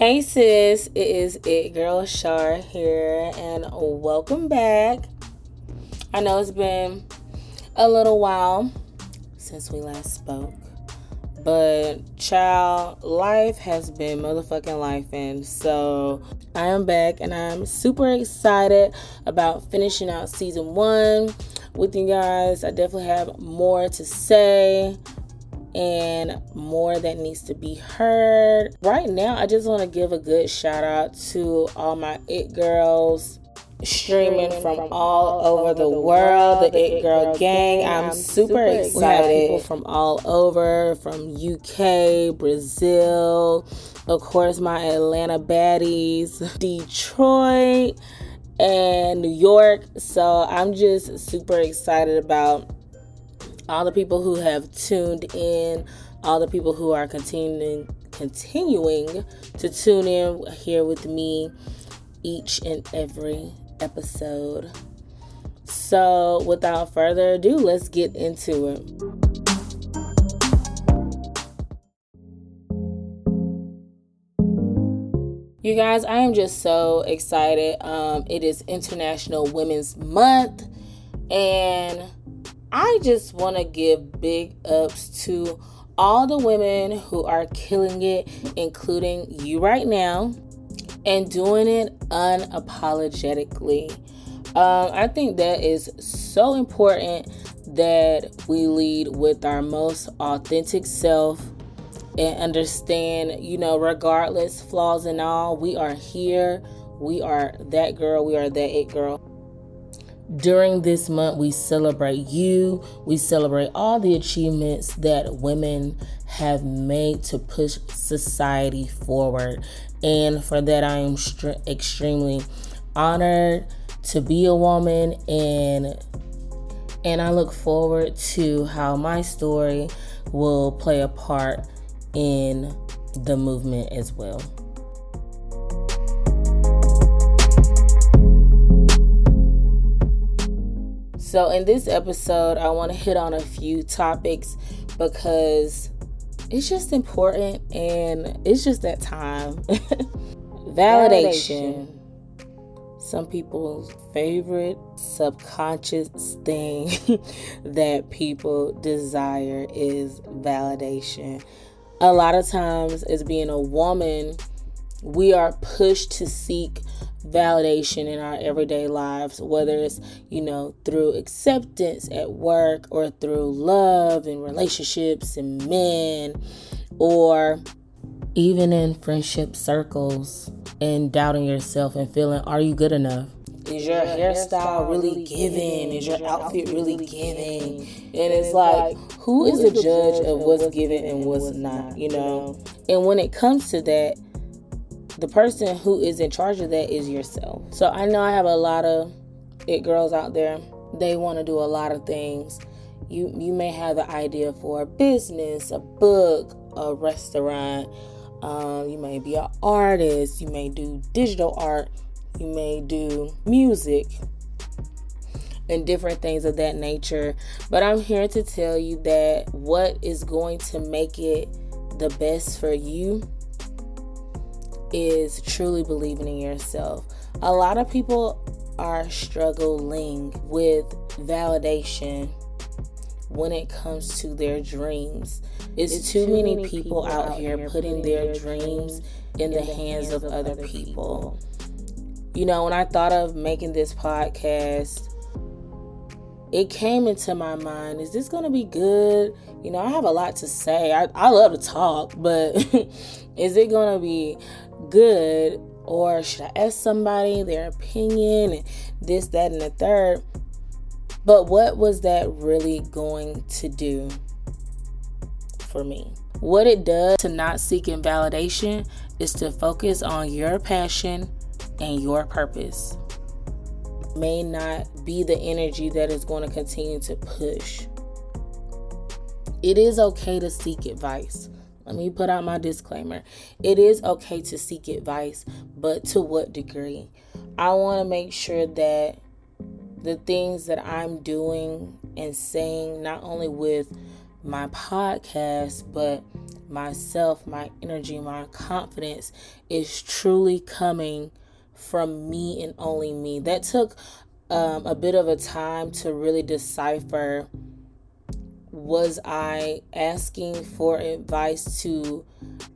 Hey sis, it is It Girl Shar here, and welcome back. I know it's been a little while since we last spoke, but child, life has been motherfucking life, and so I am back, and I'm super excited about finishing out season one with you guys. I definitely have more to say and more that needs to be heard. Right now, I just want to give a good shout out to all my It Girls streaming from all over the world, the It Girl gang. I'm super excited. people from all over, from UK, Brazil, of course, my Atlanta baddies, Detroit, and New York. So I'm just super excited about all the people who have tuned in, all the people who are continuing continuing to tune in here with me each and every episode. So, without further ado, let's get into it. You guys, I am just so excited. Um, it is International Women's Month, and I just want to give big ups to all the women who are killing it, including you right now, and doing it unapologetically. Um, I think that is so important that we lead with our most authentic self and understand, you know, regardless, flaws and all, we are here. We are that girl. We are that it girl. During this month, we celebrate you. We celebrate all the achievements that women have made to push society forward. And for that, I am st- extremely honored to be a woman and and I look forward to how my story will play a part in the movement as well. So, in this episode, I want to hit on a few topics because it's just important and it's just that time. Validation. Validation. Some people's favorite subconscious thing that people desire is validation. A lot of times, as being a woman, we are pushed to seek validation in our everyday lives, whether it's, you know, through acceptance at work or through love and relationships and men, or even in friendship circles and doubting yourself and feeling, are you good enough? Is your hairstyle really giving? Is your outfit really giving? And it's like, who is the judge of what's given and what's not, you know? And when it comes to that, the person who is in charge of that is yourself. So I know I have a lot of it girls out there. They want to do a lot of things. You you may have the idea for a business, a book, a restaurant. Um, you may be an artist. You may do digital art. You may do music and different things of that nature. But I'm here to tell you that what is going to make it the best for you is truly believing in yourself. A lot of people are struggling with validation when it comes to their dreams. It's, it's too, too, many, many people, people out here putting, putting their, dreams in the, hands, hands of, of other people. people. You know, when I thought of making this podcast, it came into my mind is this going to be good? You know, I have a lot to say. I, I love to talk, but is it going to be good or should I ask somebody their opinion and this, that, and the third? But what was that really going to do for me? What it does to not seek validation is to focus on your passion and your purpose. May not be the energy that is going to continue to push. It is okay to seek advice. Let me put out my disclaimer. It is okay to seek advice, but to what degree? I want to make sure that the things that I'm doing and saying, not only with my podcast, but myself, my energy, my confidence is truly coming from me and only me. That took um, a bit of a time to really decipher was I asking for advice to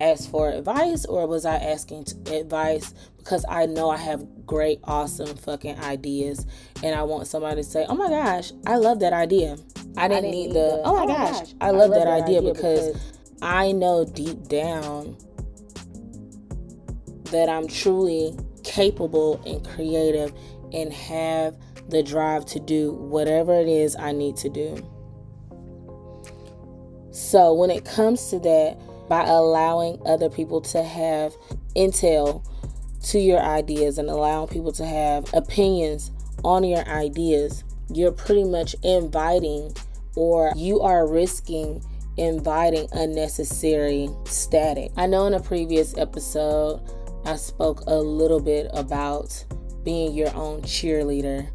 ask for advice or was I asking advice because I know I have great, awesome fucking ideas and I want somebody to say, oh my gosh, I love that idea. I didn't, I didn't need, need the, the, oh my oh gosh, gosh I, love I love that, that idea, idea because, because I know deep down that I'm truly capable and creative and have the drive to do whatever it is I need to do. So, when it comes to that, by allowing other people to have intel to your ideas and allowing people to have opinions on your ideas, you're pretty much inviting or you are risking inviting unnecessary static. I know in a previous episode, I spoke a little bit about being your own cheerleader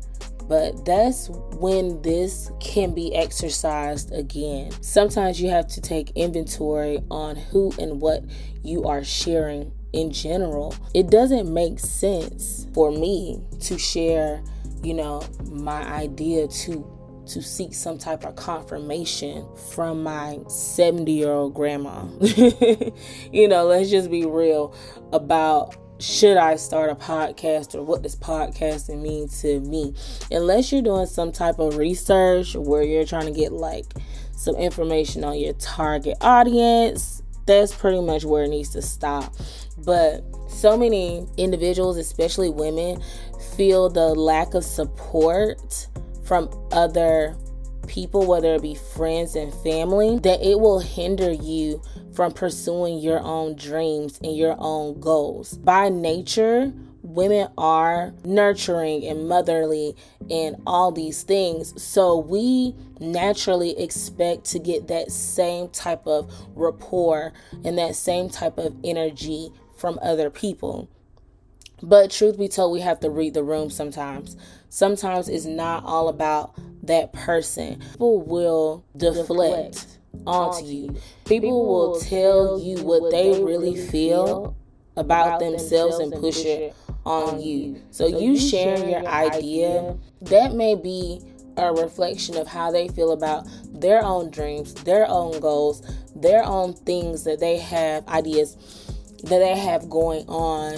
but that's when this can be exercised again. Sometimes you have to take inventory on who and what you are sharing in general. It doesn't make sense for me to share, you know, my idea to to seek some type of confirmation from my 70 year old grandma. you know, let's just be real about should I start a podcast or what does podcasting mean to me? Unless you're doing some type of research where you're trying to get like some information on your target audience, that's pretty much where it needs to stop. But so many individuals, especially women, feel the lack of support from other people, whether it be friends and family, that it will hinder you from pursuing your own dreams and your own goals. By nature, women are nurturing and motherly and all these things. So we naturally expect to get that same type of rapport and that same type of energy from other people. But truth be told, we have to read the room sometimes. Sometimes it's not all about that person. People will deflect. deflect onto you. People will tell you what they really feel about themselves and push it on you. So you sharing your idea, that may be a reflection of how they feel about their own dreams, their own goals, their own things that they have, ideas that they have going on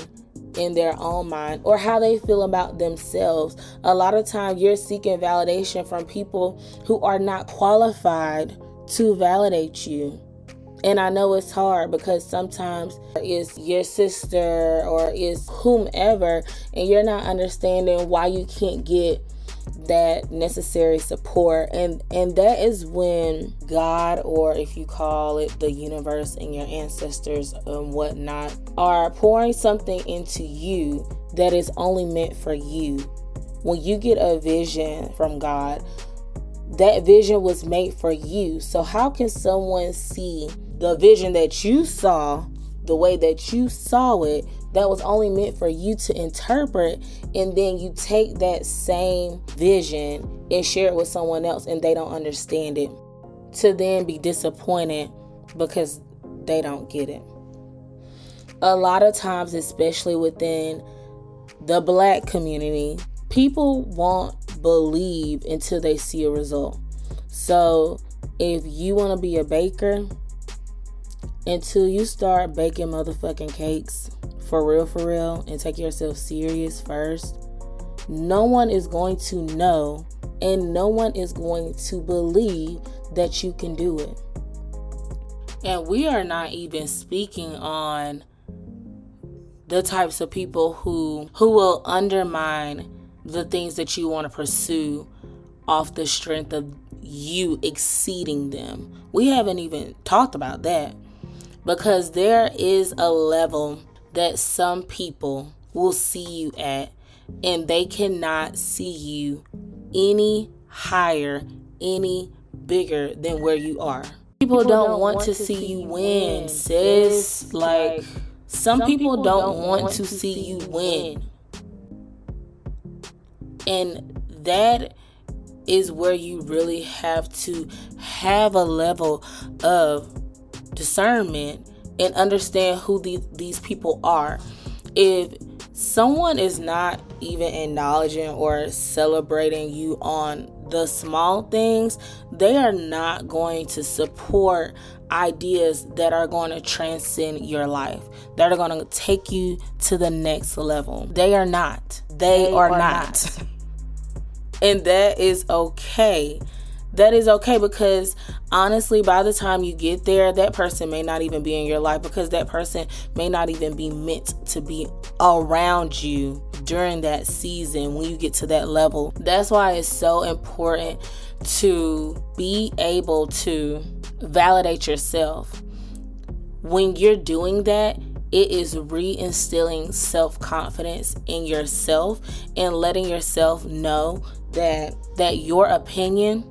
in their own mind or how they feel about themselves. A lot of times you're seeking validation from people who are not qualified to validate you. And I know it's hard because sometimes it's your sister or it's whomever, and you're not understanding why you can't get that necessary support and and that is when god or if you call it the universe and your ancestors and whatnot are pouring something into you that is only meant for you when you get a vision from god that vision was made for you. So, how can someone see the vision that you saw the way that you saw it that was only meant for you to interpret and then you take that same vision and share it with someone else and they don't understand it to then be disappointed because they don't get it a lot of times especially within the black community people won't believe until they see a result. So, if you want to be a baker, until you start baking motherfucking cakes for real, for real, and take yourself serious first, no one is going to know and no one is going to believe that you can do it. And we are not even speaking on the types of people who who will undermine the things that you want to pursue off the strength of you exceeding them. We haven't even talked about that because there is a level that some people will see you at, and they cannot see you any higher, any bigger than where you are. People, people don't, don't, want, want to, see, you win, win sis. Like, some, some people, people, don't, don't want, want to see you win. And that is where you really have to have a level of discernment and understand who these people are. If someone is not even acknowledging or celebrating you on the small things, they are not going to support ideas that are going to transcend your life, that are going to take you to the next level. They are not. They, they are, are, not. not. and that is okay. That is okay because honestly, by the time you get there, that person may not even be in your life because that person may not even be meant to be around you during that season when you get to that level. That's why it's so important to be able to validate yourself. When you're doing that, it is reinstilling self confidence in yourself and letting yourself know that that your opinion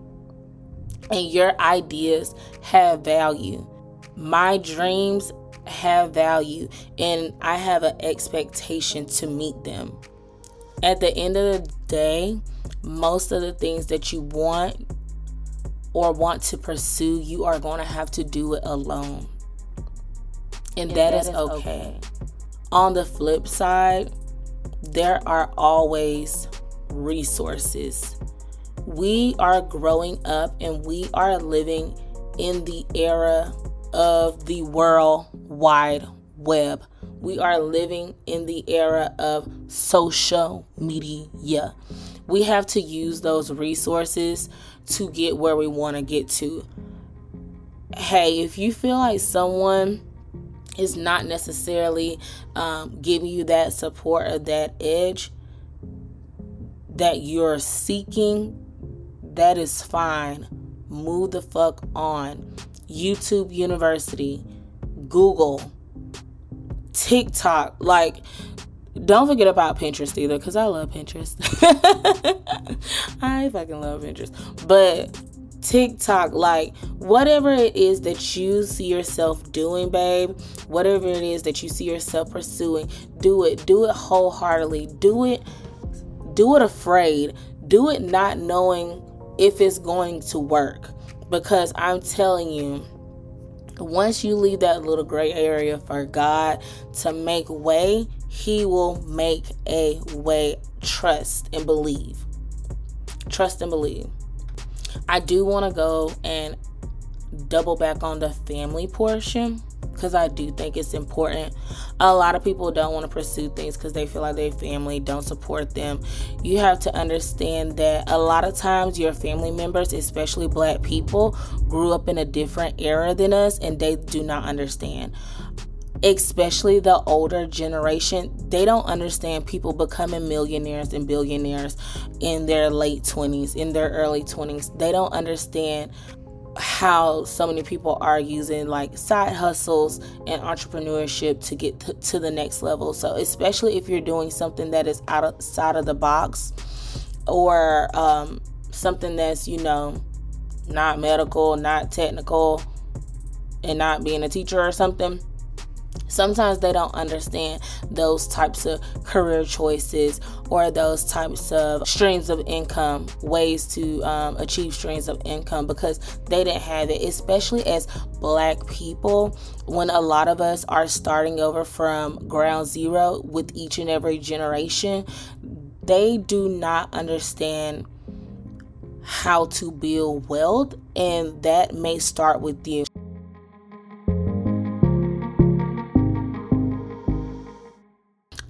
and your ideas have value. My dreams have value and I have an expectation to meet them. At the end of the day, most of the things that you want or want to pursue, you are going to have to do it alone. And, and that, that is, is okay. okay. On the flip side, there are always resources. We are growing up and we are living in the era of the world wide web. We are living in the era of social media. We have to use those resources to get where we want to get to. Hey, if you feel like someone is not necessarily um, giving you that support or that edge that you're seeking, that is fine. Move the fuck on. YouTube University, Google, TikTok, like don't forget about Pinterest either, because I love Pinterest. I fucking love Pinterest. But TikTok, like whatever it is that you see yourself doing, babe, whatever it is that you see yourself pursuing, do it. Do it wholeheartedly. Do it. Do it afraid. Do it not knowing if it's going to work. Because I'm telling you, once you leave that little gray area for God to make way, He will make a way. Trust and believe. Trust and believe. I do want to go and double back on the family portion because I do think it's important. A lot of people don't want to pursue things because they feel like their family don't support them. You have to understand that a lot of times your family members, especially black people, grew up in a different era than us and they do not understand. Especially the older generation, they don't understand people becoming millionaires and billionaires in their late 20s, in their early 20s. They don't understand how so many people are using like side hustles and entrepreneurship to get to, the next level. So, especially if you're doing something that is outside of the box or um, something that's, you know, not medical, not technical, and not being a teacher or something, sometimes they don't understand those types of career choices or those types of streams of income ways to um, achieve streams of income because they didn't have it especially as black people when a lot of us are starting over from ground zero with each and every generation they do not understand how to build wealth and that may start with you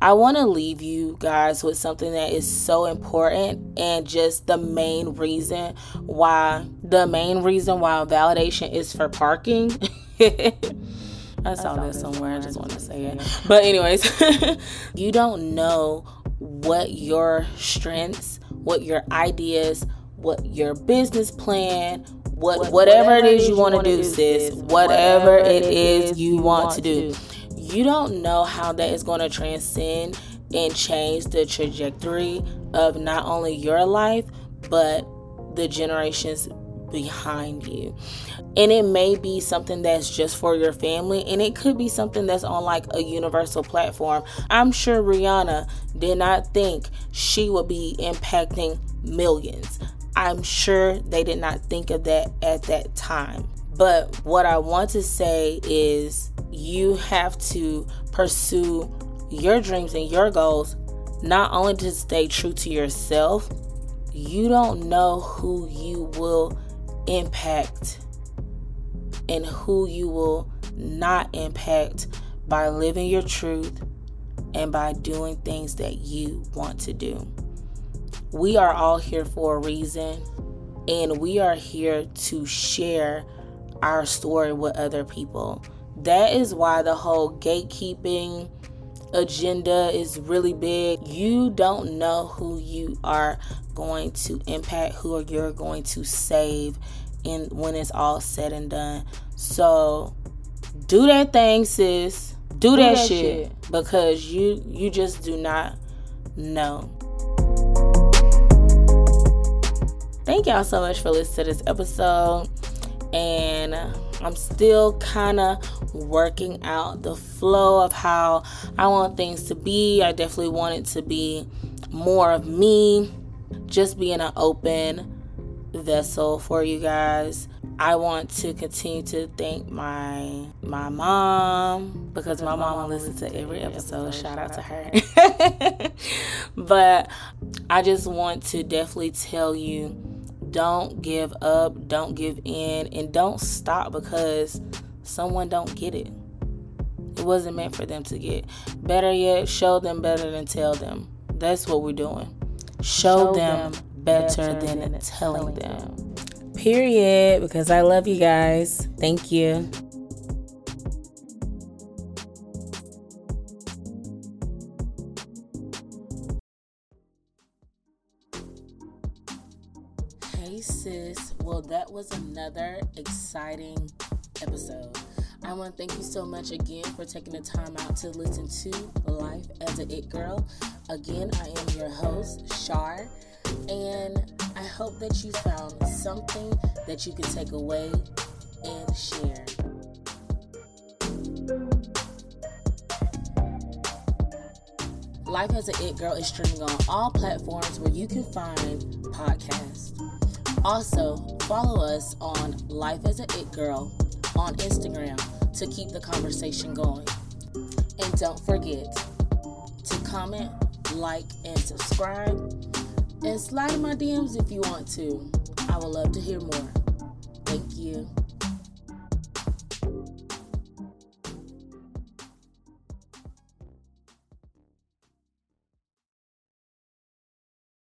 I want to leave you guys with something that is so important and just the main reason why the main reason why validation is for parking. I saw this somewhere. I just want to say it. But anyways, you don't know what your strengths, what your ideas, what your business plan, what whatever it is you want to do, sis, whatever it is you want to do you don't know how that is going to transcend and change the trajectory of not only your life, but the generations behind you. And it may be something that's just for your family, and it could be something that's on like a universal platform. I'm sure Rihanna did not think she would be impacting millions. I'm sure they did not think of that at that time. But what I want to say is you have to pursue your dreams and your goals, not only to stay true to yourself, you don't know who you will impact and who you will not impact by living your truth and by doing things that you want to do. We are all here for a reason, and we are here to share our story with other people. That is why the whole gatekeeping agenda is really big. You don't know who you are going to impact, who you're going to save in when it's all said and done. So do that thing, sis. Do, do that, that shit, shit because you you just do not know. Thank y'all so much for listening to this episode and I'm still kind of working out the flow of how I want things to be. I definitely want it to be more of me, just being an open vessel for you guys. I want to continue to thank my my mom because my mom listens to every episode. Shout out to her. but I just want to definitely tell you don't give up, don't give in, and don't stop because someone don't get it. It wasn't meant for them to get. Better yet, show them better than tell them. That's what we're doing. Show, show them, them better, better than, than telling them. them. Period. Because I love you guys. Thank you. Hey, sis. Well, that was another exciting episode. I want to thank you so much again for taking the time out to listen to Life as an It Girl. Again, I am your host, Shar, and I hope that you found something that you can take away and share. Life as an It Girl is streaming on all platforms where you can find podcasts. Also, follow us on Life as an It Girl on Instagram to keep the conversation going. And don't forget to comment, like, and subscribe. And slide in my DMs if you want to. I would love to hear more. Thank you.